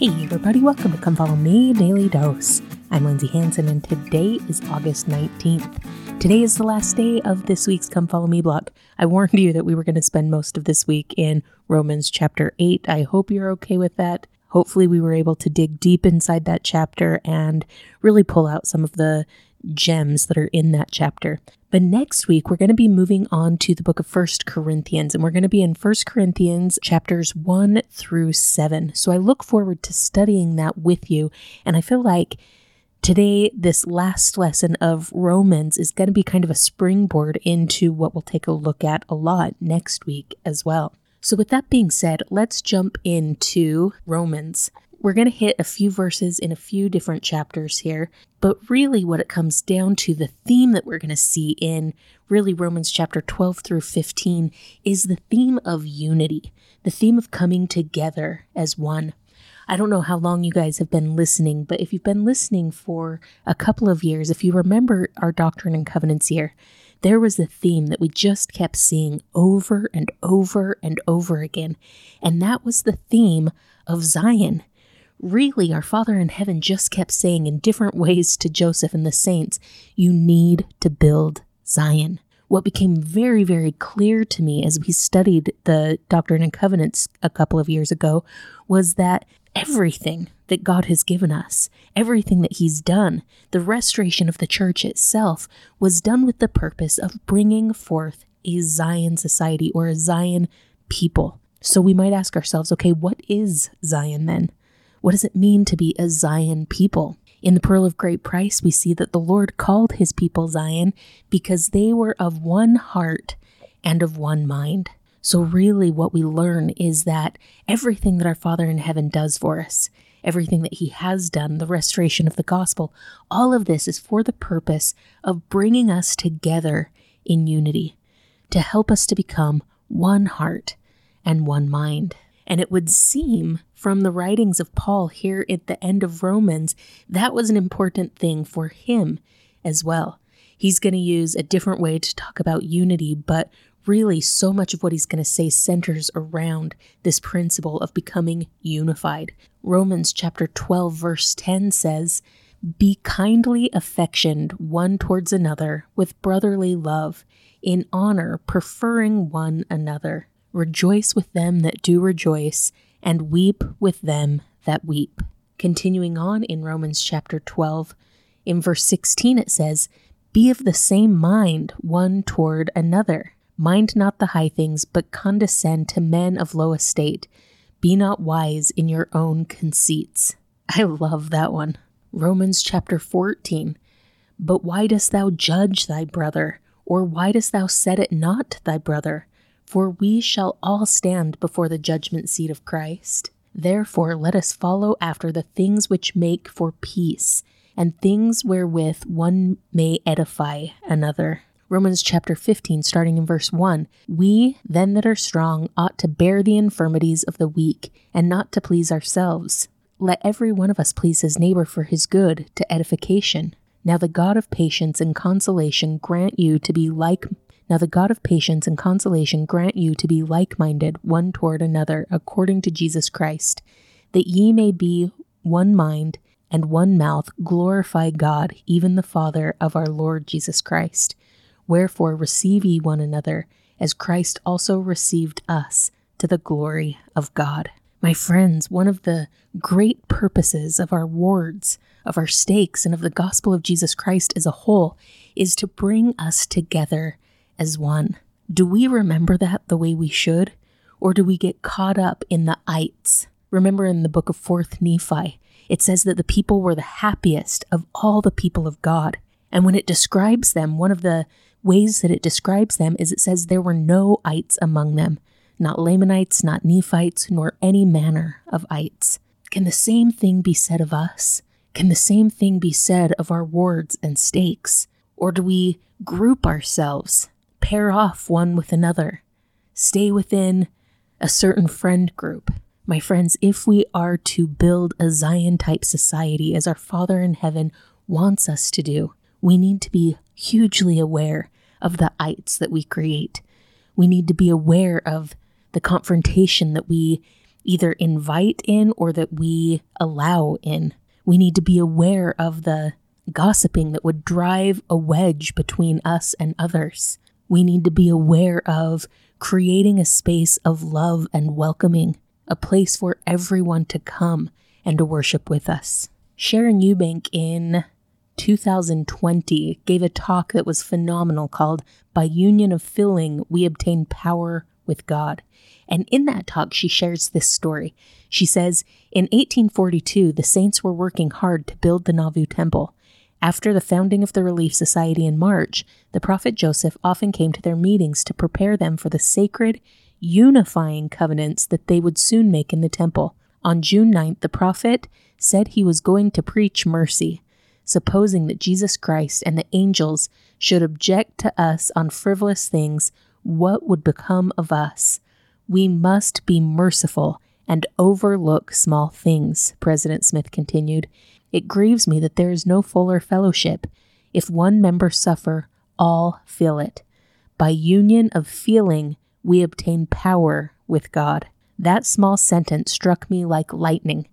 Hey everybody, welcome to Come Follow Me Daily Dose. I'm Lindsay Hanson and today is August 19th. Today is the last day of this week's Come Follow Me block. I warned you that we were going to spend most of this week in Romans chapter 8. I hope you're okay with that. Hopefully, we were able to dig deep inside that chapter and really pull out some of the gems that are in that chapter. But next week, we're going to be moving on to the book of First Corinthians, and we're going to be in First Corinthians chapters 1 through 7. So I look forward to studying that with you, and I feel like today, this last lesson of Romans is going to be kind of a springboard into what we'll take a look at a lot next week as well. So, with that being said, let's jump into Romans. We're going to hit a few verses in a few different chapters here, but really what it comes down to, the theme that we're going to see in really Romans chapter 12 through 15, is the theme of unity, the theme of coming together as one. I don't know how long you guys have been listening, but if you've been listening for a couple of years, if you remember our Doctrine and Covenants year, there was a theme that we just kept seeing over and over and over again, and that was the theme of Zion really our Father in heaven just kept saying in different ways to Joseph and the saints, you need to build Zion. What became very, very clear to me as we studied the Doctrine and Covenants a couple of years ago was that everything that God has given us, everything that He's done, the restoration of the church itself, was done with the purpose of bringing forth a Zion society or a Zion people. So we might ask ourselves, okay, what is Zion then? What does it mean to be a Zion people? In the Pearl of Great Price, we see that the Lord called his people Zion because they were of one heart and of one mind. So, really, what we learn is that everything that our Father in heaven does for us, everything that He has done, the restoration of the gospel, all of this is for the purpose of bringing us together in unity, to help us to become one heart and one mind. And it would seem from the writings of Paul here at the end of Romans, that was an important thing for him as well. He's going to use a different way to talk about unity, but really, so much of what he's going to say centers around this principle of becoming unified. Romans chapter 12, verse 10 says, Be kindly affectioned one towards another with brotherly love, in honor, preferring one another. Rejoice with them that do rejoice and weep with them that weep. Continuing on in Romans chapter 12, in verse 16 it says, Be of the same mind one toward another. Mind not the high things, but condescend to men of low estate. Be not wise in your own conceits. I love that one. Romans chapter 14. But why dost thou judge thy brother? Or why dost thou set it not thy brother? For we shall all stand before the judgment seat of Christ. Therefore, let us follow after the things which make for peace, and things wherewith one may edify another. Romans chapter 15, starting in verse 1 We, then that are strong, ought to bear the infirmities of the weak, and not to please ourselves. Let every one of us please his neighbor for his good, to edification. Now the God of patience and consolation grant you to be like now the God of patience and consolation grant you to be like minded one toward another according to Jesus Christ, that ye may be one mind and one mouth glorify God, even the Father of our Lord Jesus Christ. Wherefore receive ye one another, as Christ also received us to the glory of God. My friends, one of the great purposes of our wards, of our stakes, and of the gospel of Jesus Christ as a whole is to bring us together as one. Do we remember that the way we should? Or do we get caught up in the ites? Remember in the book of 4th Nephi, it says that the people were the happiest of all the people of God. And when it describes them, one of the ways that it describes them is it says there were no ites among them, not Lamanites, not Nephites, nor any manner of ites. Can the same thing be said of us? Can the same thing be said of our wards and stakes? Or do we group ourselves pair off one with another, stay within a certain friend group. My friends, if we are to build a Zion type society as our Father in heaven wants us to do, we need to be hugely aware of the ites that we create. We need to be aware of the confrontation that we either invite in or that we allow in. We need to be aware of the gossiping that would drive a wedge between us and others. We need to be aware of creating a space of love and welcoming, a place for everyone to come and to worship with us. Sharon Eubank in 2020 gave a talk that was phenomenal called By Union of Feeling, We Obtain Power with God. And in that talk, she shares this story. She says, In 1842, the saints were working hard to build the Nauvoo Temple. After the founding of the Relief Society in March, the prophet Joseph often came to their meetings to prepare them for the sacred, unifying covenants that they would soon make in the temple. On June 9th, the prophet said he was going to preach mercy, supposing that Jesus Christ and the angels should object to us on frivolous things, what would become of us? We must be merciful and overlook small things, President Smith continued. It grieves me that there is no fuller fellowship. If one member suffer, all feel it. By union of feeling, we obtain power with God. That small sentence struck me like lightning.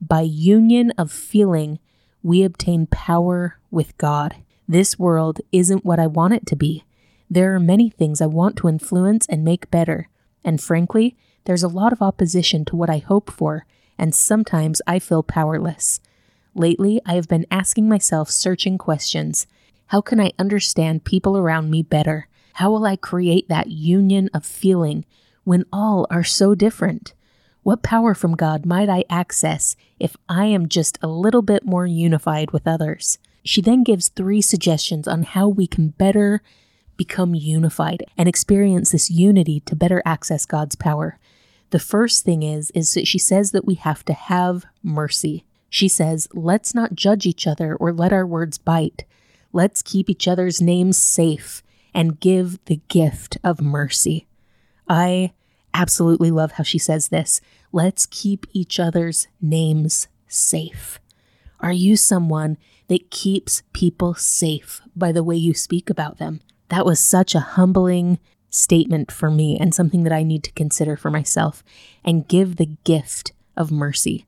By union of feeling, we obtain power with God. This world isn't what I want it to be. There are many things I want to influence and make better, and frankly, there's a lot of opposition to what I hope for, and sometimes I feel powerless. Lately, I have been asking myself searching questions. How can I understand people around me better? How will I create that union of feeling when all are so different? What power from God might I access if I am just a little bit more unified with others? She then gives three suggestions on how we can better become unified and experience this unity to better access God's power. The first thing is is that she says that we have to have mercy. She says, "Let's not judge each other or let our words bite. Let's keep each other's names safe and give the gift of mercy." I absolutely love how she says this. Let's keep each other's names safe. Are you someone that keeps people safe by the way you speak about them? That was such a humbling statement for me and something that I need to consider for myself and give the gift of mercy.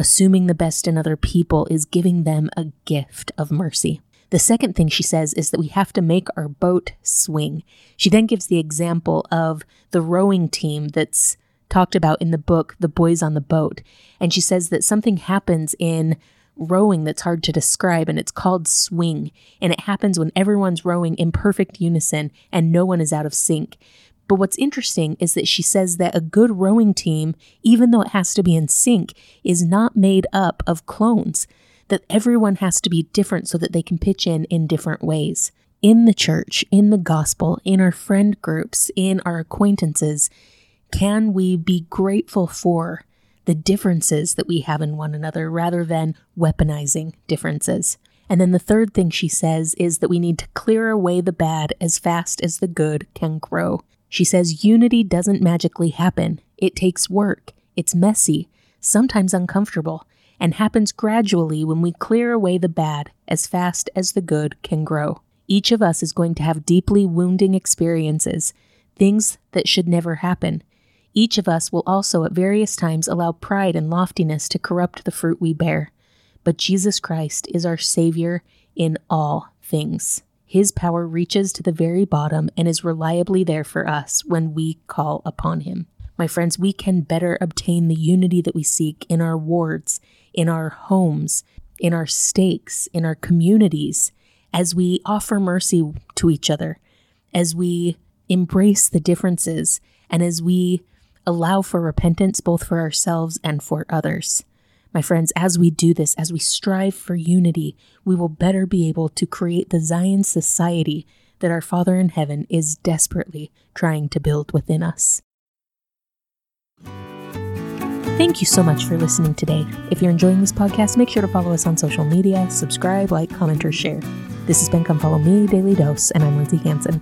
Assuming the best in other people is giving them a gift of mercy. The second thing she says is that we have to make our boat swing. She then gives the example of the rowing team that's talked about in the book, The Boys on the Boat. And she says that something happens in rowing that's hard to describe, and it's called swing. And it happens when everyone's rowing in perfect unison and no one is out of sync. But what's interesting is that she says that a good rowing team, even though it has to be in sync, is not made up of clones, that everyone has to be different so that they can pitch in in different ways. In the church, in the gospel, in our friend groups, in our acquaintances, can we be grateful for the differences that we have in one another rather than weaponizing differences. And then the third thing she says is that we need to clear away the bad as fast as the good can grow. She says unity doesn't magically happen, it takes work, it's messy, sometimes uncomfortable, and happens gradually when we clear away the bad as fast as the good can grow. Each of us is going to have deeply wounding experiences, things that should never happen. Each of us will also at various times allow pride and loftiness to corrupt the fruit we bear. But Jesus Christ is our Savior in all things. His power reaches to the very bottom and is reliably there for us when we call upon Him. My friends, we can better obtain the unity that we seek in our wards, in our homes, in our stakes, in our communities, as we offer mercy to each other, as we embrace the differences, and as we allow for repentance both for ourselves and for others. My friends, as we do this, as we strive for unity, we will better be able to create the Zion society that our Father in heaven is desperately trying to build within us. Thank you so much for listening today. If you're enjoying this podcast, make sure to follow us on social media, subscribe, like, comment, or share. This has been Come Follow Me Daily Dose, and I'm Lindsay Hanson.